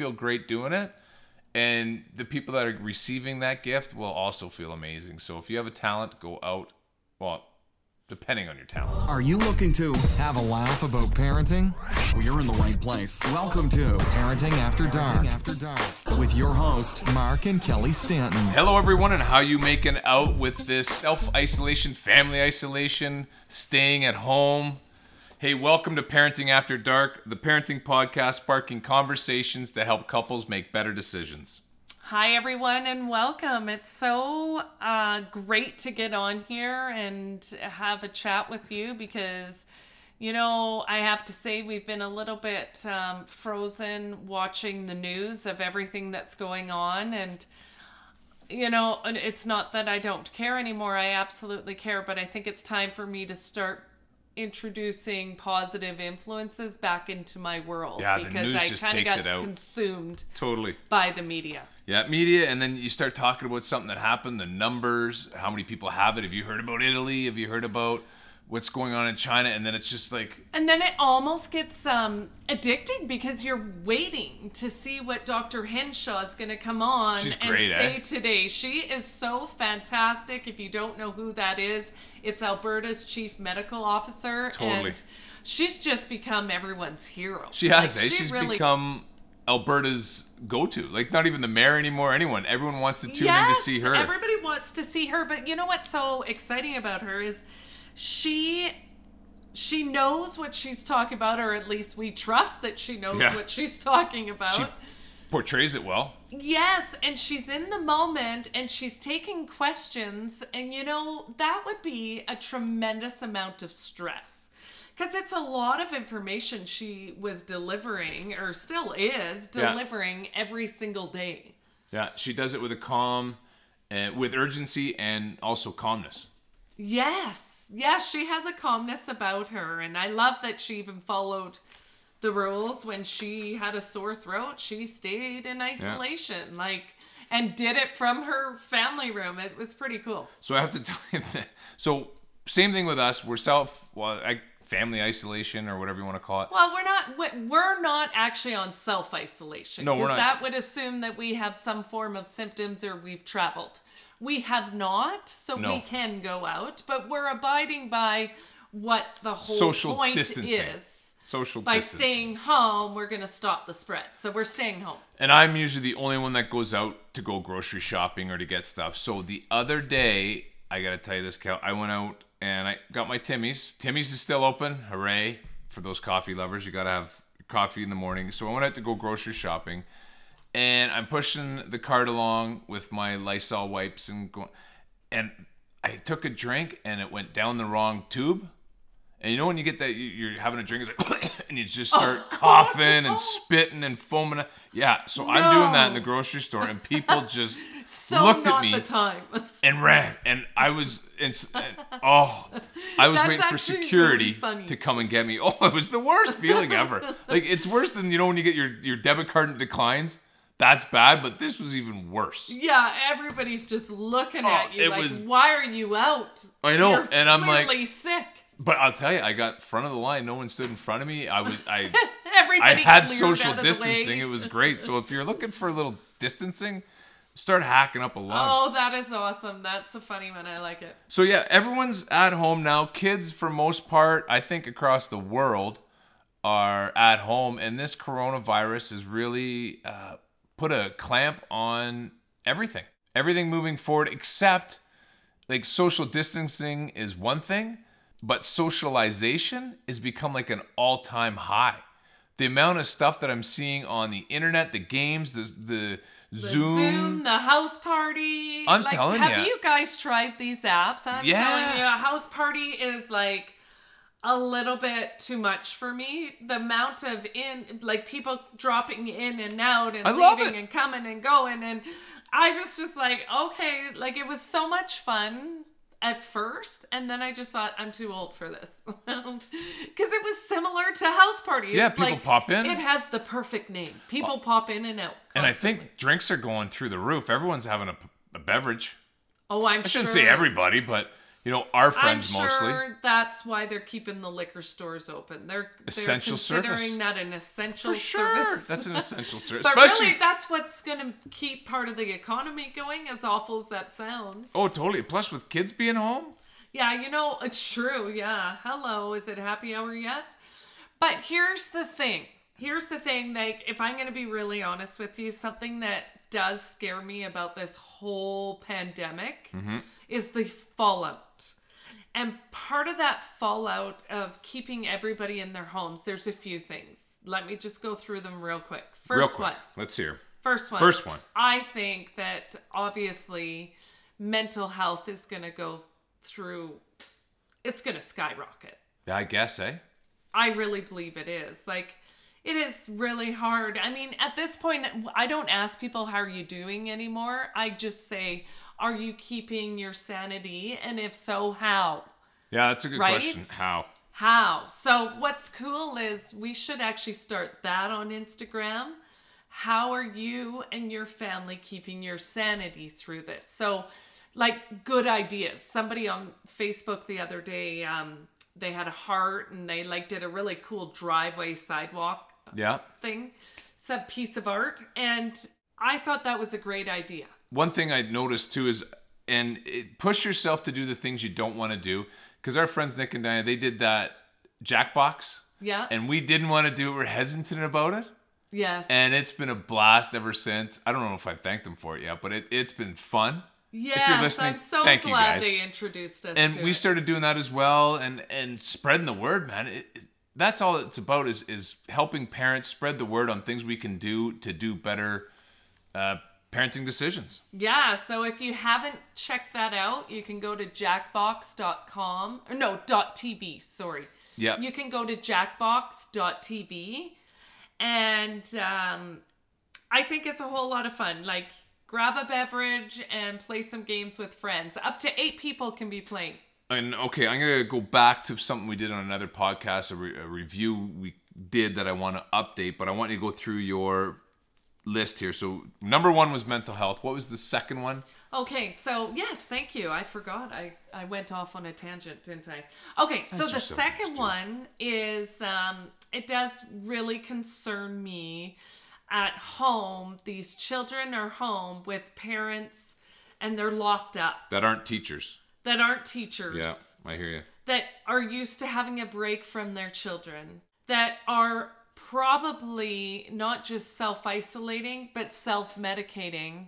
feel great doing it. And the people that are receiving that gift will also feel amazing. So if you have a talent, go out. Well, depending on your talent. Are you looking to have a laugh about parenting? Well, you're in the right place. Welcome to Parenting After Dark. After Dark with your host Mark and Kelly Stanton. Hello, everyone, and how you making out with this self isolation, family isolation, staying at home? Hey, welcome to Parenting After Dark, the parenting podcast sparking conversations to help couples make better decisions. Hi, everyone, and welcome. It's so uh, great to get on here and have a chat with you because, you know, I have to say we've been a little bit um, frozen watching the news of everything that's going on. And, you know, it's not that I don't care anymore. I absolutely care, but I think it's time for me to start introducing positive influences back into my world Yeah, the because news I just kind of takes got it out. consumed Totally. by the media. Yeah, media, and then you start talking about something that happened, the numbers, how many people have it. Have you heard about Italy? Have you heard about what's going on in China? And then it's just like, And then it almost gets um, addicting because you're waiting to see what Dr. Hinshaw is going to come on She's and great, say eh? today. She is so fantastic. If you don't know who that is, it's Alberta's chief medical officer. Totally. And she's just become everyone's hero. she has, Like, eh? she She's really- become Alberta's go to. Like, not even the mayor anymore, anyone. Everyone wants to tune in to see her. Everybody wants to see her, but you know what's so exciting about her is she she knows what she's talking about, or at least we trust that she knows Yeah. what she's talking about. She portrays it well. Yes, and she's in the moment and she's taking questions, and you know, that would be a tremendous amount of stress. Because it's a lot of information she was delivering, or still is Yeah. delivering every single day. Yeah, she does it with a calm, uh, with urgency, and also calmness. Yes, yes, she has a calmness about her, and I love that she even followed the rules when she had a sore throat. She stayed in isolation, like, and did it from her family room. It was pretty cool. So I have to tell you that. So same thing with us. We're self, well, I, family isolation or whatever you want to call it. Well, we're not we- we're not actually on self isolation No, we're not. that would assume that we have some form of symptoms or we've traveled. We have not, so No. we can go out, but we're abiding by what the whole Social point distancing. is. Social by distancing. staying home, we're going to stop the spread. So we're staying home. And I'm usually the only one that goes out to go grocery shopping or to get stuff. So the other day, I gotta tell you this, Cal. I went out and I got my Timmy's. Timmy's is still open. Hooray for those coffee lovers! You gotta have coffee in the morning. So I went out to go grocery shopping, and I'm pushing the cart along with my Lysol wipes and going, and I took a drink and it went down the wrong tube. And you know when you get that you- you're having a drink, it's like, and you just start coughing and spitting and foaming. Yeah, so I'm doing that in the grocery store, and people just So looked at me the time. and ran, and I was, and, and- oh, I was That's waiting for actually really security to come and get me. Oh, it was the worst feeling ever. Like it's worse than you know when you get your your debit card declines. That's bad, but this was even worse. yeah, everybody's just looking Oh, at you it like, was- "Why are you out?" I know, You're and I'm like- sick. But I'll tell you, I got front of the line. No one stood in front of me. I was I. I had social out of the way. distancing. It was great. So if you're looking for a little distancing, start hacking up a lung. Oh, that is awesome. That's a funny one. I like it. So yeah, everyone's at home now. Kids, for most part, I think across the world, are at home, and this coronavirus has really uh, put a clamp on everything. Everything moving forward, except like social distancing is one thing, but socialization has become like an all-time high. The amount of stuff that I'm seeing on the internet, the games, the the, The Zoom, Zoom, the house party. I'm like, telling have ya. you guys tried these apps? I'm Yeah. telling you, a house party is like a little bit too much for me. The amount of in like people dropping in and out and I leaving and coming and going and I was just like, okay, like it was so much fun at first and then I just thought I'm too old for this. Cuz it was similar to house party. It Yeah, people like- pop in. It has the perfect name. People pop in and out. and I think drinks are going through the roof. Everyone's having a, a beverage. Oh, I'm sure I shouldn't sure. say everybody, but You know, our I'm friends sure mostly. that's why they're keeping the liquor stores open. They're Essential they're service. considering that an essential For sure. service. That's an essential service. but Especially really, that's what's going to keep part of the economy going. As awful as that sounds. Oh, totally. Plus with kids being home. Yeah, you know, it's true. Yeah. Hello, is it happy hour yet? But here's the thing. Here's the thing. Like, if I'm going to be really honest with you, something that does scare me about this whole pandemic is the fallout. And part of that fallout of keeping everybody in their homes, there's a few things. Let me just go through them real quick. First Real quick. one. Let's hear. First one. First one. I think that obviously mental health is going to go through, it's going to skyrocket. Yeah, I guess, eh? I really believe it is. Like, it is really hard. I mean, at this point, I don't ask people, how are you doing anymore? I just say, are you keeping your sanity? And if so, how? Yeah, that's a good Right? question. How? How? So, what's cool is we should actually start that on Instagram. How are you and your family keeping your sanity through this? So, like good ideas. Somebody on Facebook the other day, um, they had a heart and they like did a really cool driveway sidewalk Yeah. thing. It's a piece of art, and I thought that was a great idea. One thing I noticed too is, and it, push yourself to do the things you don't want to do. Because our friends Nick and Diana, they did that Jackbox, Yeah. and we didn't want to do it. We're hesitant about it. yes. And it's been a blast ever since. I don't know if I've thanked them for it yet, but it, it's been fun. yes. I'm so glad they introduced us. and we it. started doing that as well and and spreading the word man it, it- that's all it's about is is helping parents spread the word on things we can do to do better uh, parenting decisions Yeah, so if you haven't checked that out, you can go to jackbox.com. Or no, dot .tv, sorry. Yeah. You can go to jackbox.tv and um, I think it's a whole lot of fun. Like grab a beverage and play some games with friends. Up to 8 people can be playing. And okay i'm gonna go back to something we did on another podcast a, re- a review we did that i want to update but i want you to go through your list here so number one was mental health what was the second one Okay, so yes, thank you. I forgot. I, I went off on a tangent, didn't I? Okay, so That's the so second one is um, it does really concern me at home. These children are home with parents and they're locked up that aren't teachers that aren't teachers. Yeah i hear you that are used to having a break from their children, that are probably not just self isolating, but self medicating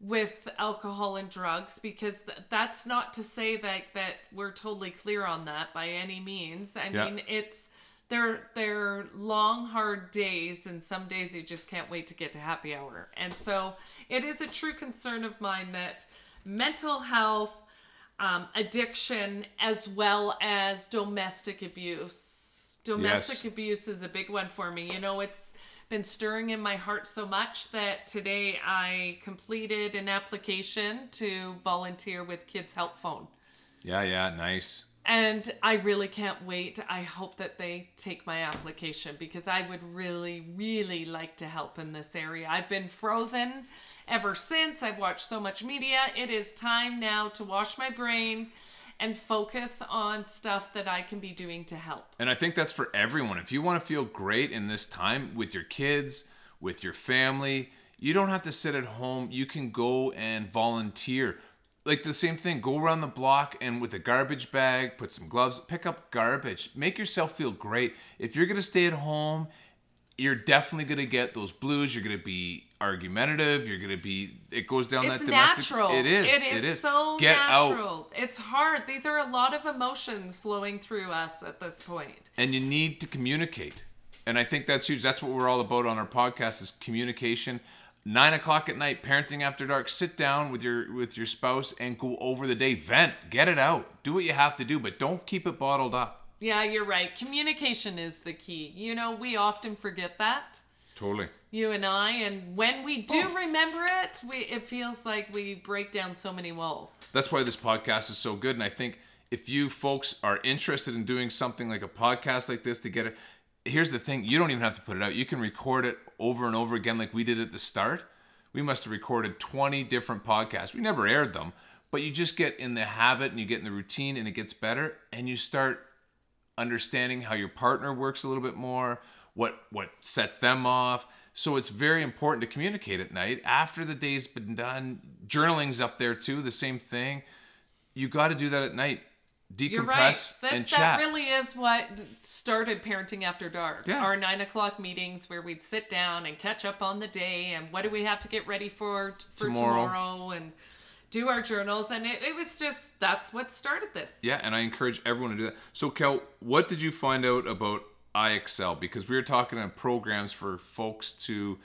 with alcohol and drugs because th- that's not to say that that we're totally clear on that by any means. I Yeah. mean it's they're they're long hard days and some days you just can't wait to get to happy hour. And so it is a true concern of mine that mental health um, addiction as well as domestic abuse domestic Yes. abuse is a big one for me you know it's been stirring in my heart so much that today I completed an application to volunteer with Kids Help Phone. yeah yeah nice And I really can't wait. I hope that they take my application because I would really, really like to help in this area. I've been frozen ever since. I've watched so much media. It is time now to wash my brain and focus on stuff that I can be doing to help. And I think that's for everyone. If you want to feel great in this time with your kids, with your family, you don't have to sit at home. You can go and volunteer. Like the same thing, go around the block and with a garbage bag, put some gloves, pick up garbage. Make yourself feel great. If you're going to stay at home, you're definitely going to get those blues. You're going to be argumentative. You're going to be, it goes down It's that domestic. natural. It is. It is, it is. so Get out. natural. It's hard. These are a lot of emotions flowing through us at this point. and you need to communicate and i think that's huge that's what we're all about on our podcast is communication nine o'clock at night parenting after dark sit down with your with your spouse and go over the day vent get it out do what you have to do but don't keep it bottled up Yeah, you're right. Communication is the key. You know, we often forget that. Totally You and I, and when we do Oh. remember it, we it feels like we break down so many walls. that's why this podcast is so good and i think if you folks are interested in doing something like a podcast like this to get it here's the thing you don't even have to put it out you can record it over and over again like we did at the start we must have recorded 20 different podcasts we never aired them but you just get in the habit and you get in the routine and it gets better and you start understanding how your partner works a little bit more, what what sets them off. So it's very important to communicate at night after the day's been done. Journaling's up there too, the same thing. You got to do that at night. Decompress You're right. That, and that really is what started Parenting After Dark. Yeah. Our nine o'clock meetings where we'd sit down and catch up on the day and what do we have to get ready for for Tomorrow. tomorrow, and do our journals. And it, it was just that's what started this. Yeah, and I encourage everyone to do that. So, Kel, what did you find out about IXL? Because we were talking on programs for folks to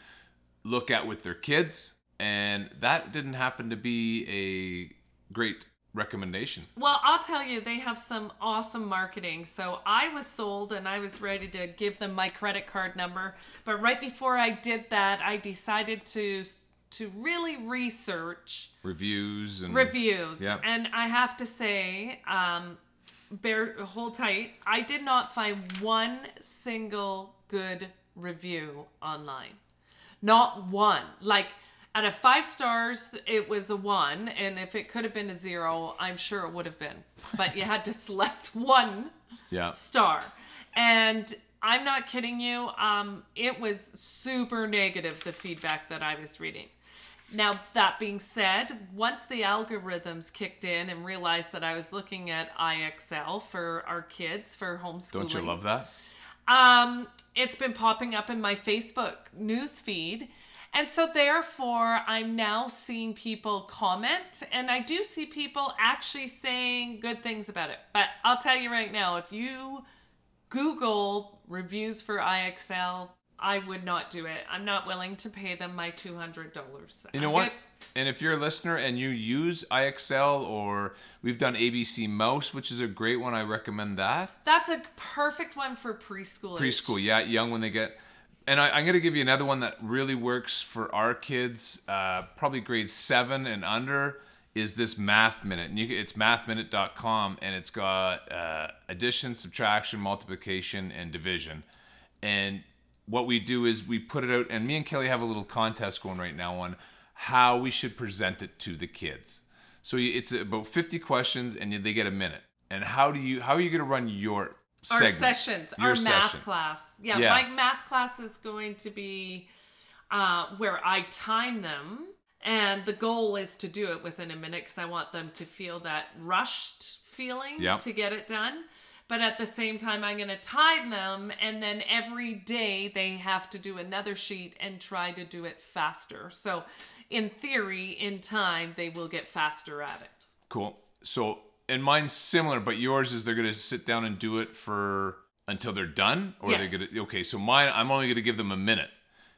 look at with their kids, and that didn't happen to be a great recommendation. Well, I'll tell you, they have some awesome marketing. So I was sold and I was ready to give them my credit card number. But right before I did that, I decided to to really research Reviews and reviews. Yeah. And I have to say, um, bear hold tight. I did not find one single good review online. Not one. Like out of five stars, it was a one, and if it could have been a zero, I'm sure it would have been. But you had to select one yeah. star. And I'm not kidding you. Um, it was super negative, the feedback that I was reading. Now, that being said, once the algorithms kicked in and realized that I was looking at IXL for our kids for homeschooling. Don't you love that? Um, it's been popping up in my Facebook news feed. And so therefore I'm now seeing people comment and I do see people actually saying good things about it. But I'll tell you right now, if you Google reviews for IXL, I would not do it. I'm not willing to pay them my $200. You know what? And if you're a listener and you use IXL or we've done ABC Mouse, which is a great one, I recommend that. That's a perfect one for preschool. age. preschool yeah young when they get and I, i'm going to give you another one that really works for our kids uh, probably grade seven and under is this math minute and you, it's mathminute.com and it's got uh, addition subtraction multiplication and division and what we do is we put it out and me and kelly have a little contest going right now on how we should present it to the kids so it's about 50 questions and they get a minute and how do you how are you going to run your our segment, sessions, your our math class. Yeah, Yeah. my math class is going to be uh, where I time them, and the goal is to do it within a minute because I want them to feel that rushed feeling Yep. to get it done. But at the same time, I'm going to time them, and then every day they have to do another sheet and try to do it faster. So, in theory, in time, they will get faster at it. Cool. So, and mine's similar, but yours is they're gonna sit down and do it for until they're done, or Yes. they're gonna. Okay, so mine, I'm only gonna give them a minute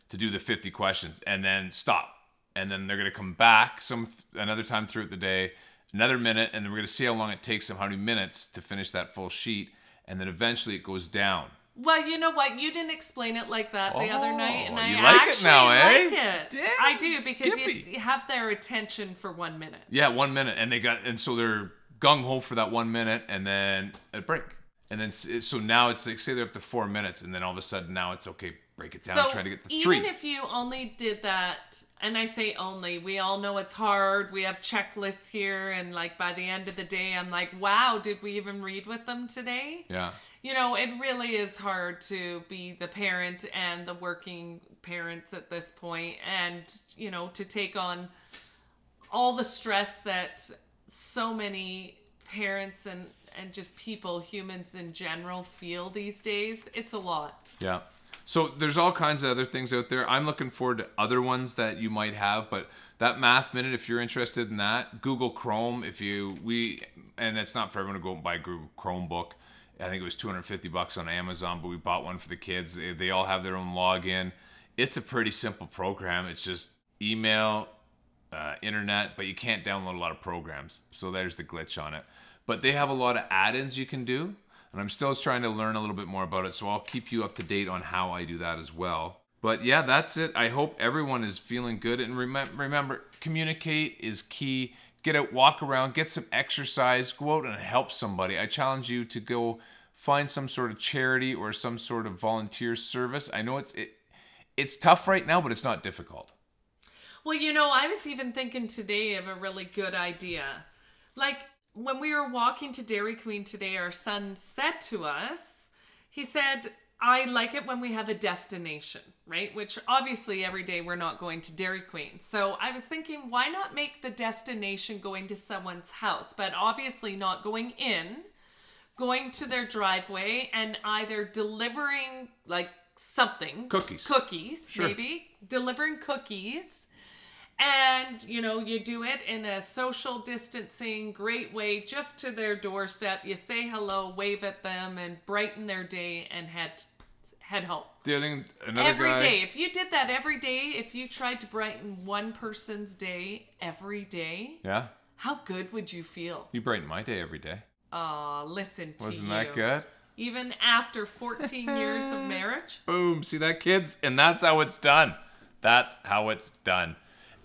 to do the 50 questions, and then stop, and then they're gonna come back some another time throughout the day, another minute, and then we're gonna see how long it takes them, how many minutes to finish that full sheet, and then eventually it goes down. Well, you know what? You didn't explain it like that the other night, and Oh, I you like it now, eh? like it. Damn, I do because you, you have their attention for one minute. Yeah, one minute, and they got, and so they're gung ho for that one minute, and then a break, and then so now it's like say they're up to four minutes, and then all of a sudden now it's okay, break it down, So try to get the even three. if you only did that, and I say only, we all know it's hard. We have checklists here, and like by the end of the day, I'm like, wow, did we even read with them today? yeah. you know, it really is hard to be the parent and the working parents at this point and, you know, to take on all the stress that so many parents and and just people, humans in general feel these days. It's a lot. Yeah. So there's all kinds of other things out there. I'm looking forward to other ones that you might have, but that math minute, if you're interested in that, Google Chrome, if you we and it's not for everyone to go and buy a Google Chromebook. I think it was 250 bucks on Amazon, but we bought one for the kids. They, they all have their own login. It's a pretty simple program. It's just email, uh, internet, but you can't download a lot of programs. So there's the glitch on it. But they have a lot of add-ins you can do, and I'm still trying to learn a little bit more about it. So I'll keep you up to date on how I do that as well. But yeah, that's it. I hope everyone is feeling good, and remember, remember, communicate is key. Get out, walk around, get some exercise, go out and help somebody. I challenge you to go find some sort of charity or some sort of volunteer service. I know it's it, it's tough right now, but it's not difficult. Well, you know, I was even thinking today of a really good idea. like when we were walking to Dairy Queen today, our son said to us, he said, I like it when we have a destination, right? Which obviously every day we're not going to Dairy Queen. So I was thinking, why not make the destination going to someone's house, but obviously not going in, going to their driveway and either delivering like something Cookies. cookies, Sure. maybe delivering cookies. And you know, you do it in a social distancing, great way, just to their doorstep. You say hello, wave at them, and brighten their day, and head head home. The other thing, another Every guy. day. If you did that every day, if you tried to brighten one person's day every day, Yeah, how good would you feel? you brighten my day every day. Aw, listen to Wasn't you. that good? Even after 14 years of marriage? Boom. See that, kids? And that's how it's done. That's how it's done.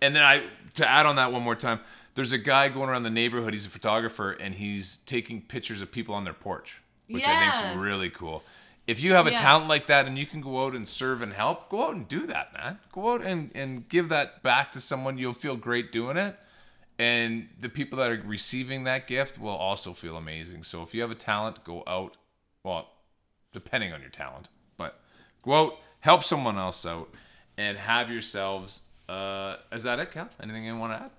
And then I, to add on that one more time, there's a guy going around the neighborhood. He's a photographer and he's taking pictures of people on their porch, which I Yes. think is really cool. If you have a Yes. talent like that and you can go out and serve and help, go out and do that, man. Go out and, and give that back to someone. You'll feel great doing it. And the people that are receiving that gift will also feel amazing. So if you have a talent, go out. Well, depending on your talent, but go out, help someone else out, and have yourselves. Uh, is that it, Cal? Anything you want to add?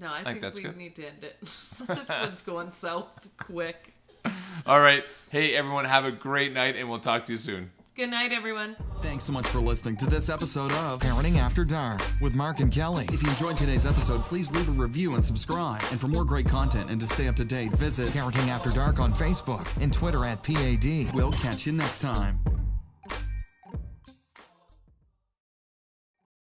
No, I think, that's we good. need to end it. this one's going south quick. All right. Hey, everyone, have a great night, and we'll talk to you soon. Good night, everyone. Thanks so much for listening to this episode of Parenting After Dark with Mark and Kelly. If you enjoyed today's episode, please leave a review and subscribe. And for more great content and to stay up to date, visit Parenting After Dark on Facebook and Twitter at PAD. We'll catch you next time.